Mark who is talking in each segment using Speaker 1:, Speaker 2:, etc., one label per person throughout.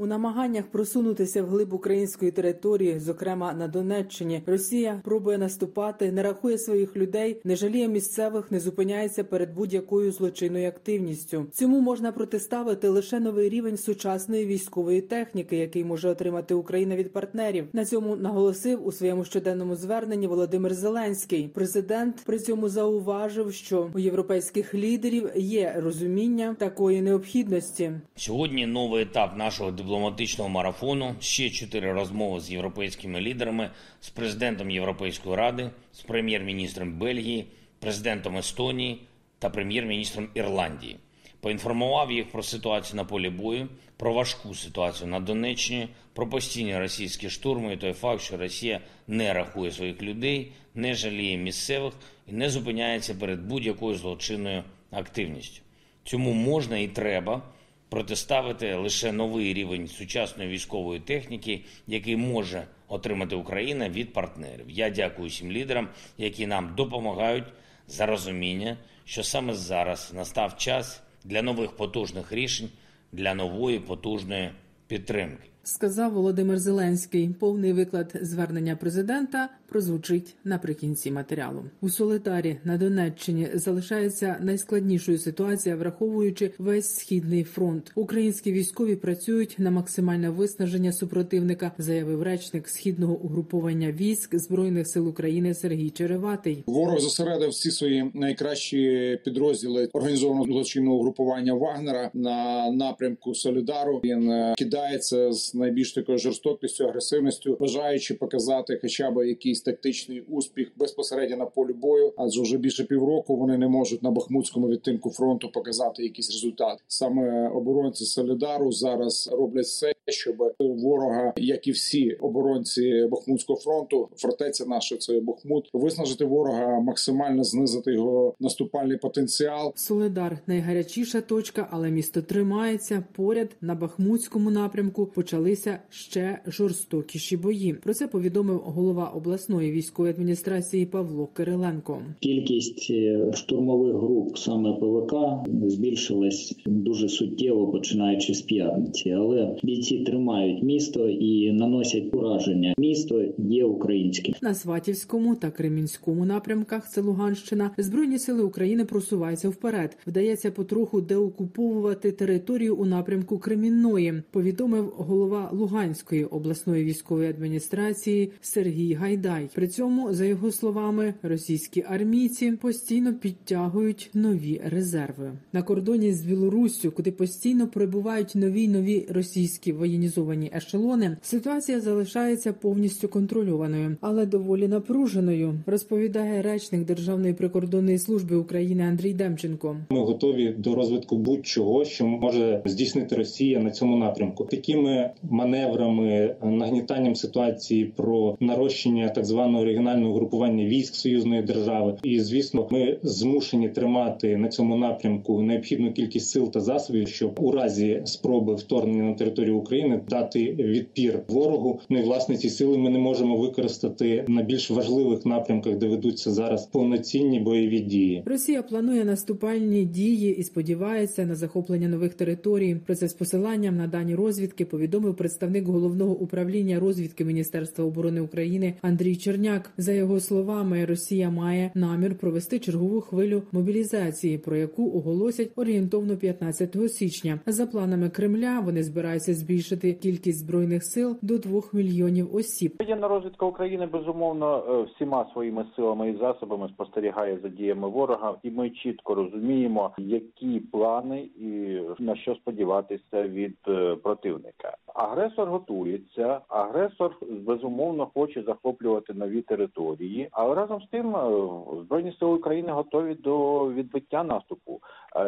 Speaker 1: У намаганнях просунутися вглиб української території, зокрема на Донеччині, Росія пробує наступати, не рахує своїх людей, не жаліє місцевих, не зупиняється перед будь-якою злочинною активністю. Цьому можна протиставити лише новий рівень сучасної військової техніки, який може отримати Україна від партнерів. На цьому наголосив у своєму щоденному зверненні Володимир Зеленський. Президент при цьому зауважив, що у європейських лідерів є розуміння такої необхідності.
Speaker 2: Сьогодні новий етап нашого дипломатичного марафону. Ще чотири розмови з європейськими лідерами, з президентом Європейської ради, з прем'єр-міністром Бельгії, президентом Естонії та прем'єр-міністром Ірландії. Поінформував їх про ситуацію на полі бою, про важку ситуацію на Донеччині, про постійні російські штурми і той факт, що Росія не рахує своїх людей, не жаліє місцевих і не зупиняється перед будь-якою злочинною активністю. Цьому можна і треба протиставити лише новий рівень сучасної військової техніки, який може отримати Україна від партнерів. Я дякую всім лідерам, які нам допомагають за розуміння, що саме зараз настав час для нових потужних рішень, для нової потужної підтримки.
Speaker 1: Сказав Володимир Зеленський. Повний виклад звернення президента прозвучить наприкінці матеріалу. У Солидарі на Донеччині залишається найскладнішою ситуація, враховуючи весь східний фронт. Українські військові працюють на максимальне виснаження супротивника, заявив речник східного угруповання військ збройних сил України Сергій Череватий.
Speaker 3: Ворог зосередив всі свої найкращі підрозділи організованого злочинного угрупування Вагнера на напрямку Солідару. Він е, кидається з найбільш такою жорстокістю, агресивністю, бажаючи показати хоча б якийсь тактичний успіх безпосередньо на полі бою. Адже вже більше півроку вони не можуть на бахмутському відтинку фронту показати якийсь результат. Саме оборонці Солідару зараз роблять все, щоб ворога, як і всі оборонці Бахмутського фронту, фортеця наша це Бахмут, виснажити ворога, максимально знизити його наступальний потенціал.
Speaker 1: Солидар найгарячіша точка, але місто тримається поряд на Бахмутському напрямку. Почалися ще жорстокіші бої. Про це повідомив голова обласної військової адміністрації Павло Кириленко.
Speaker 4: Кількість е, штурмових груп саме ПВК збільшилась дуже суттєво, починаючи з п'ятниці, але бійці тримають місто і наносять ураження. Місто є українським
Speaker 1: на Сватівському та Кремінському напрямках. Це Луганщина. Збройні сили України просуваються вперед. Вдається потроху деокуповувати територію у напрямку Кремінної. Повідомив голова Луганської обласної військової адміністрації Сергій Гайдай. При цьому, за його словами, російські армійці постійно підтягують нові резерви на кордоні з Білоруссю, куди постійно прибувають нові нові російські воєнізовані ешелони. Ситуація залишається повністю контрольованою, але доволі напруженою. Розповідає речник Державної прикордонної служби України Андрій Демченко.
Speaker 5: Ми готові до розвитку будь-чого, що може здійснити Росія на цьому напрямку. Такими маневрами, нагнітанням ситуації про нарощення так званого регіонального групування військ союзної держави, і звісно, ми змушені тримати на цьому напрямку необхідну кількість сил та засобів, щоб у разі спроби вторгнення на територію України дати відпір ворогу. Ну і власне ці сили ми не можемо використати на більш важливих напрямках, де ведуться зараз повноцінні бойові дії.
Speaker 1: Росія планує наступальні дії і сподівається на захоплення нових територій. Про це з посиланням на дані розвідки повідомив представник головного управління розвідки Міністерства оборони України Андрій Черняк. За його словами, Росія має намір провести чергову хвилю мобілізації, про яку оголосять орієнтовно 15 січня. За планами Кремля вони збираються збільшити кількість збройних сил до 2 мільйонів осіб.
Speaker 6: Воєнна розвідка України безумовно е, всіма своїми силами і засобами спостерігає за діями ворога, і ми чітко розуміємо, які плани і на що сподіватися від е, противника. агресор готується, агресор безумовно хоче захоплювати нові території, але разом з тим е, збройні сили України готові до відбиття наступу.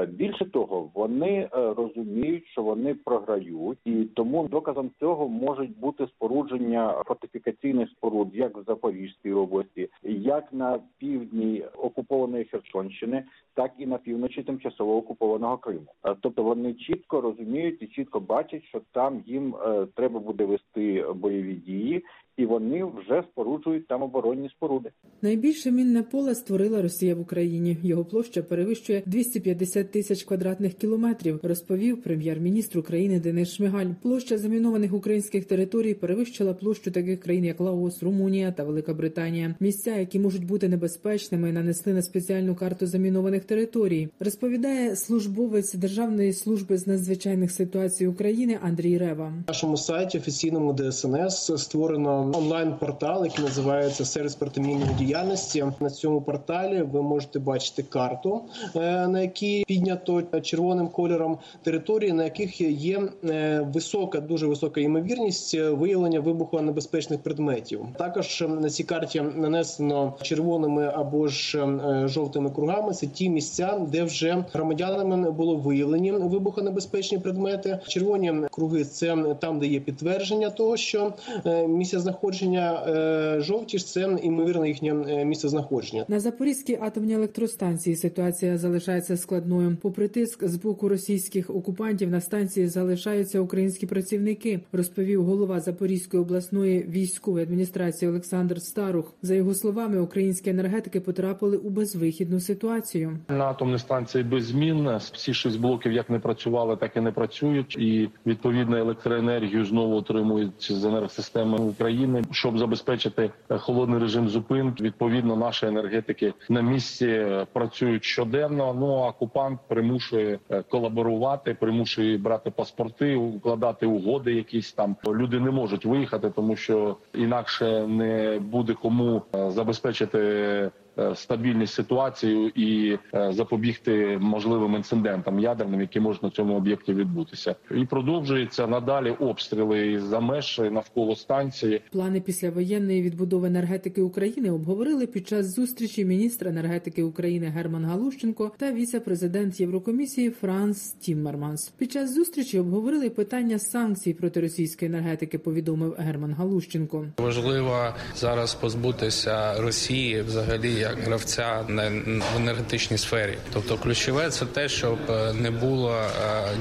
Speaker 6: Більше того, вони розуміють, що вони програють, і тому доказом цього можуть бути спорудження фортифікаційних споруд як в Запорізькій області, як на півдні окупованої Херсонщини, так і на півночі тимчасово окупованого Криму. Е, Тобто вони чітко розуміють і чітко бачать, що там їм е, треба буде вести бойові дії, і вони вже споруджують там оборонні споруди.
Speaker 1: Найбільше мінне поле створила Росія в Україні. Його площа перевищує 250 тисяч квадратних кілометрів, розповів прем'єр-міністр України Денис Шмигаль. Площа замінованих українських територій перевищила площу таких країн, як Лаос, Румунія та Велика Британія. Місця, які можуть бути небезпечними, нанесли на спеціальну карту замінованих територій. Розповідає службовець Державної служби з надзвичайних ситуацій України Андрій Рева.
Speaker 7: На нашому сайті офіційному ДСНС створено онлайн-портал, який називається сервіс протимінної діяльності. На цьому порталі ви можете бачити карту, е, на якій піднято червоним кольором території, на яких є е, висока, дуже висока ймовірність виявлення вибухонебезпечних предметів. Також на цій карті нанесено червоними або ж е, жовтими кругами. Це ті місця, де вже громадянами було виявлені вибухонебезпечні предмети. Червоні круги це там, де є підтвердження того, що е, місце знаходження е, жовті ж це імовірно їхнє е, місце знаходження.
Speaker 1: На Запорізькій атомній електростанції ситуація залишається складною. Попри тиск з боку російських окупантів на станції залишаються українські працівники, розповів голова Запорізької обласної військової адміністрації Олександр Старух. За його словами, українські енергетики потрапили у безвихідну ситуацію.
Speaker 8: На атомній станції без змін всі шість блоків як не працювали, так і не працюють, і відповідно електроенергію знову отримують з енергосистеми України, щоб забезпечити е, холодний режим зупинки. Відповідно, наші енергетики на місці е, працюють щоденно. Ну а окупант примушує е, колаборувати, примушує брати паспорти, укладати угоди. Якісь там люди не можуть виїхати, тому що інакше не буде кому забезпечити стабільність ситуацію і е, запобігти можливим інцидентам ядерним, які можуть на цьому об'єкті відбутися. І продовжуються надалі обстріли за меж навколо станції.
Speaker 1: Плани післявоєнної відбудови енергетики України обговорили під час зустрічі міністр енергетики України Герман Галущенко та віце-президент Єврокомісії Франс Тіммерманс. Під час зустрічі обговорили питання санкцій проти російської енергетики. Повідомив Герман Галущенко.
Speaker 9: Важливо зараз позбутися Росії взагалі як гравця в енергетичній сфері. Тобто, ключове це те, щоб е, не було е,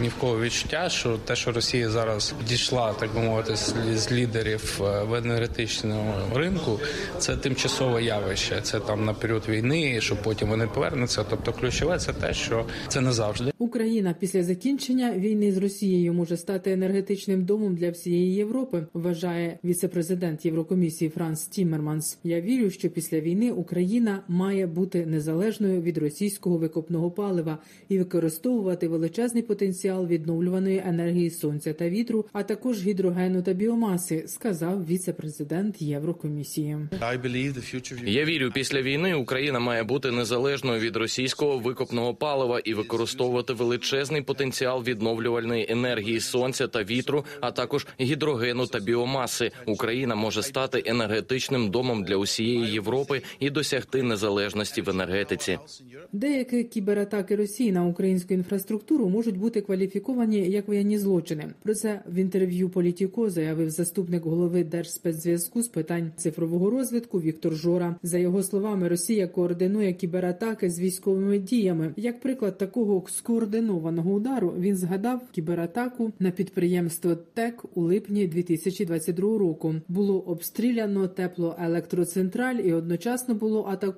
Speaker 9: ні в кого відчуття, що те, що Росія зараз дійшла, так би мовити, з лідерів е, в енергетичному ринку, це тимчасове явище. Це там на період війни, що потім вони повернуться. Тобто, ключове це те, що це не завжди.
Speaker 1: Україна після закінчення війни з Росією може стати енергетичним домом для всієї Європи. Вважає віце-президент Єврокомісії Франс Тіммерманс. Я вірю, що після війни Україна має бути незалежною від російського викопного палива і використовувати величезний потенціал відновлюваної енергії сонця та вітру, а також гідрогену та біомаси, сказав віце-президент Єврокомісії.
Speaker 10: Я вірю, після війни Україна має бути незалежною від російського викопного палива і використовувати величезний потенціал відновлювальної енергії сонця та вітру, а також гідрогену та біомаси. Україна може стати енергетичним домом для усієї Європи і досягти незалежності в енергетиці.
Speaker 1: Деякі кібератаки Росії на українську інфраструктуру можуть бути кваліфіковані як воєнні злочини. Про це в інтерв'ю Політіко заявив заступник голови Держспецзв'язку з питань цифрового розвитку Віктор Жора. За його словами, Росія координує кібератаки з військовими діями. Як приклад такого скоординованого удару він згадав кібератаку на підприємство ТЕК у липні 2022 року. Було обстріляно теплоелектроцентраль і одночасно було атаковано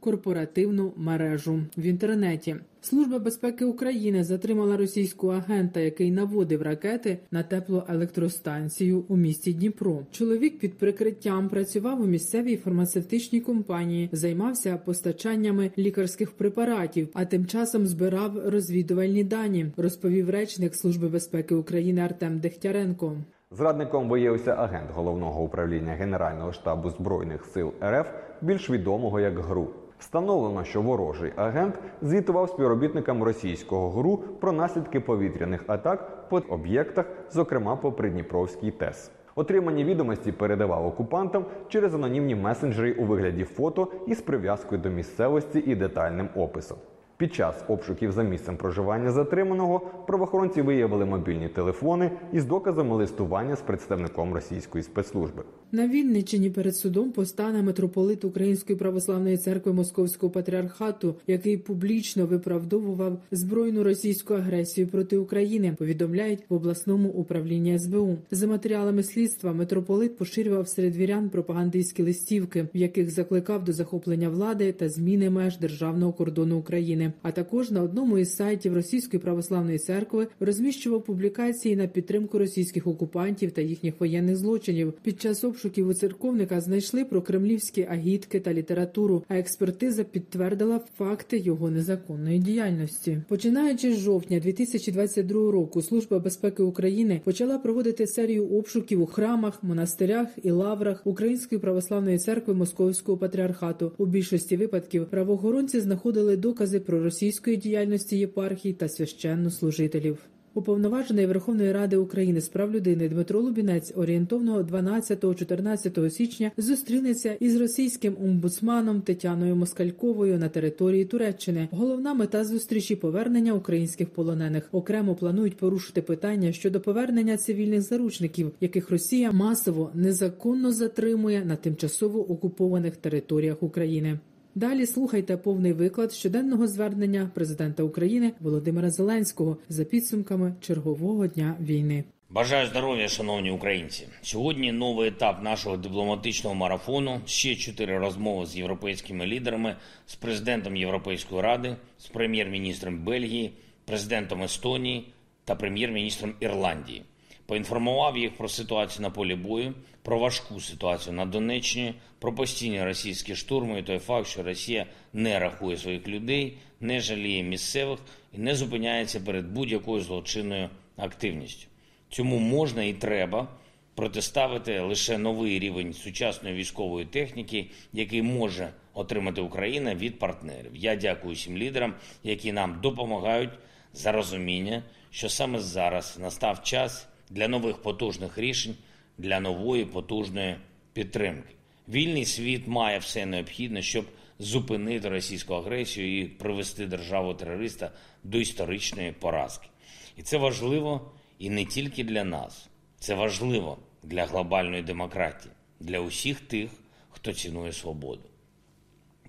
Speaker 1: корпоративну мережу в інтернеті. Служба безпеки України затримала російського агента, який наводив ракети на теплоелектростанцію у місті Дніпро. Чоловік під прикриттям працював у місцевій фармацевтичній компанії, займався постачаннями лікарських препаратів, а тим часом збирав розвідувальні дані. Розповів речник Служби безпеки України Артем Дегтяренко.
Speaker 11: Зрадником виявився агент головного управління Генерального штабу збройних сил РФ, більш відомого як ГРУ. Встановлено, що ворожий агент звітував співробітникам російського ГРУ про наслідки повітряних атак по об'єктах, зокрема по Придніпровській ТЕС. Отримані відомості передавав окупантам через анонімні месенджери у вигляді фото із прив'язкою до місцевості і детальним описом. Під час обшуків за місцем проживання затриманого правоохоронці виявили мобільні телефони із доказами листування з представником російської спецслужби.
Speaker 1: На Вінниччині перед судом постане митрополит Української православної церкви Московського патріархату, який публічно виправдовував збройну російську агресію проти України. Повідомляють в обласному управлінні СБУ. За матеріалами слідства митрополит поширював серед вірян пропагандистські листівки, в яких закликав до захоплення влади та зміни меж державного кордону України. А також на одному із сайтів Російської православної церкви розміщував публікації на підтримку російських окупантів та їхніх воєнних злочинів. Під час обшуків у церковника знайшли про кремлівські агітки та літературу. А експертиза підтвердила факти його незаконної діяльності. Починаючи з жовтня 2022 року, служба безпеки України почала проводити серію обшуків у храмах, монастирях і лаврах Української православної церкви Московського патріархату. У більшості випадків правоохоронці знаходили докази про російської діяльності єпархій та священнослужителів. Уповноважений Верховної Ради України з прав людини Дмитро Лубінець орієнтовного 12-14 січня зустрінеться із російським омбудсманом Тетяною Москальковою на території Туреччини. Головна мета зустрічі повернення українських полонених. Окремо планують порушити питання щодо повернення цивільних заручників, яких Росія масово незаконно затримує на тимчасово окупованих територіях України. Далі слухайте повний виклад щоденного звернення президента України Володимира Зеленського за підсумками чергового дня війни.
Speaker 2: Бажаю здоров'я, шановні українці. Сьогодні новий етап нашого дипломатичного марафону. Ще чотири розмови з європейськими лідерами, з президентом Європейської ради, з прем'єр-міністром Бельгії, президентом Естонії та прем'єр-міністром Ірландії. Поінформував їх про ситуацію на полі бою, про важку ситуацію на Донеччині, про постійні російські штурми і той факт, що Росія не рахує своїх людей, не жаліє місцевих і не зупиняється перед будь-якою злочинною активністю. Цьому можна і треба протиставити лише новий рівень сучасної військової техніки, який може отримати Україна від партнерів. Я дякую всім лідерам, які нам допомагають за розуміння, що саме зараз настав час для нових потужних рішень, для нової потужної підтримки. Вільний світ має все необхідне, щоб зупинити російську агресію і привести державу терориста до історичної поразки. І це важливо і не тільки для нас, це важливо для глобальної демократії, для усіх тих, хто цінує свободу.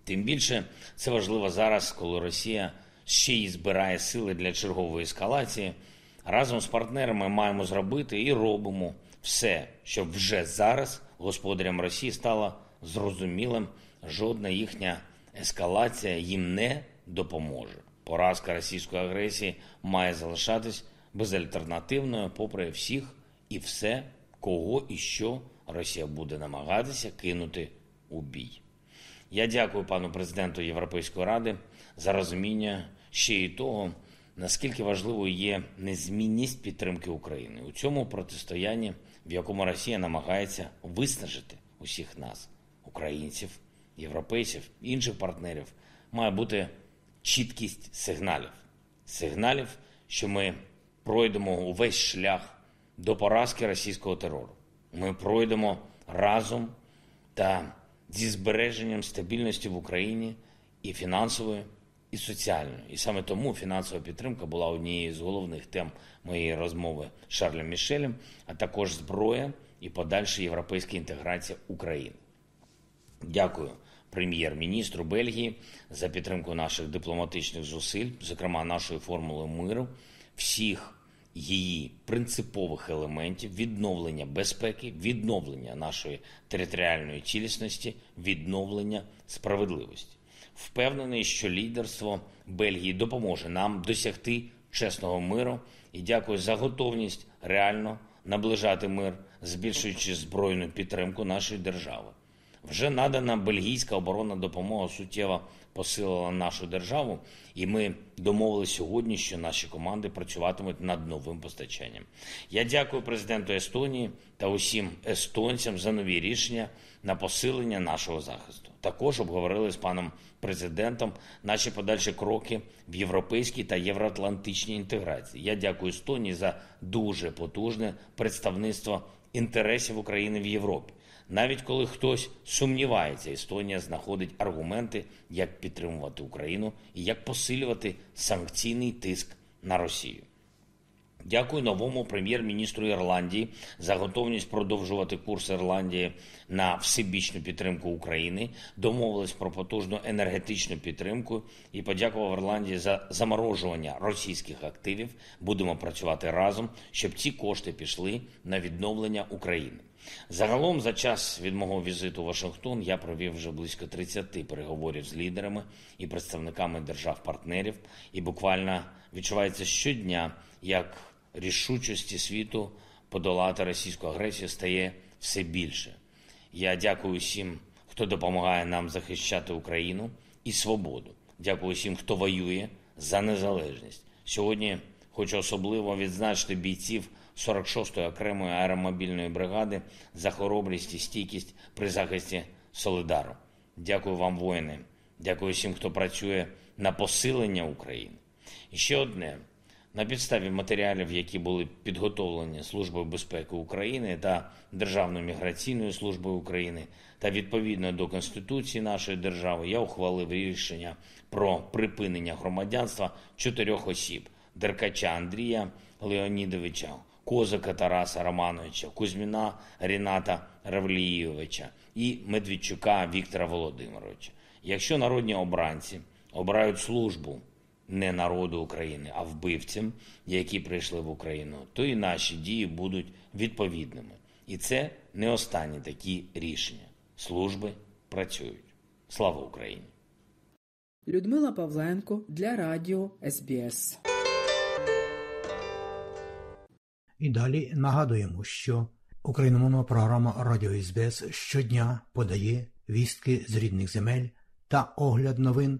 Speaker 2: Тим більше це важливо зараз, коли Росія ще й збирає сили для чергової ескалації. Разом з партнерами маємо зробити і робимо все, щоб вже зараз господарям Росії стало зрозумілим, жодна їхня ескалація їм не допоможе. Поразка російської агресії має залишатись безальтернативною, попри всіх і все, кого і що Росія буде намагатися кинути у бій. Я дякую пану президенту Європейської ради за розуміння ще й того, наскільки важливою є незмінність підтримки України у цьому протистоянні, в якому Росія намагається виснажити усіх нас, українців, європейців, інших партнерів, має бути чіткість сигналів, сигналів, що ми пройдемо увесь шлях до поразки російського терору. Ми пройдемо разом та зі збереженням стабільності в Україні і фінансової, і соціальної. І саме тому фінансова підтримка була однією з головних тем моєї розмови з Шарлем Мішелем, а також зброя і подальша європейська інтеграція України. Дякую прем'єр-міністру Бельгії за підтримку наших дипломатичних зусиль, зокрема нашої формули миру, всіх її принципових елементів відновлення безпеки, відновлення нашої територіальної цілісності, відновлення справедливості. Впевнений, що лідерство Бельгії допоможе нам досягти чесного миру і дякую за готовність реально наближати мир, збільшуючи збройну підтримку нашої держави. Вже надана бельгійська оборонна допомога суттєво посилила нашу державу, і ми домовилися сьогодні, що наші команди працюватимуть над новим постачанням. Я дякую президенту Естонії та усім естонцям за нові рішення на посилення нашого захисту. Також обговорили з паном президентом наші подальші кроки в європейській та євроатлантичній інтеграції. Я дякую Естонії за дуже потужне представництво інтересів України в Європі. Навіть коли хтось сумнівається, Естонія знаходить аргументи, як підтримувати Україну і як посилювати санкційний тиск на Росію. Дякую новому прем'єр-міністру Ірландії за готовність продовжувати курс Ірландії на всебічну підтримку України. Домовились про потужну енергетичну підтримку і подякував Ірландії за заморожування російських активів. Будемо працювати разом, щоб ці кошти пішли на відновлення України. Загалом, за час від мого візиту в Вашингтон, я провів вже близько 30 переговорів з лідерами і представниками держав-партнерів, і буквально відчувається щодня, як рішучості світу подолати російську агресію стає все більше. Я дякую всім, хто допомагає нам захищати Україну і свободу. Дякую всім, хто воює за незалежність. Сьогодні хочу особливо відзначити бійців 46-ї окремої аеромобільної бригади за хоробрість і стійкість при захисті Солидару. Дякую вам, воїни. Дякую всім, хто працює на посилення України. І ще одне. На підставі матеріалів, які були підготовлені Службою безпеки України та Державною міграційною службою України, та відповідно до Конституції нашої держави, я ухвалив рішення про припинення громадянства чотирьох осіб: Деркача Андрія Леонідовича, Козака Тараса Романовича, Кузьміна Ріната Равлієвича і Медведчука Віктора Володимировича. Якщо народні обранці обирають службу не народу України, а вбивцям, які прийшли в Україну, то і наші дії будуть відповідними. І це не останні такі рішення. Служби працюють. Слава Україні!
Speaker 1: Людмила Павленко для Радіо СБС.
Speaker 12: І далі нагадуємо, що україномовна програма Радіо СБС щодня подає вістки з рідних земель та огляд новин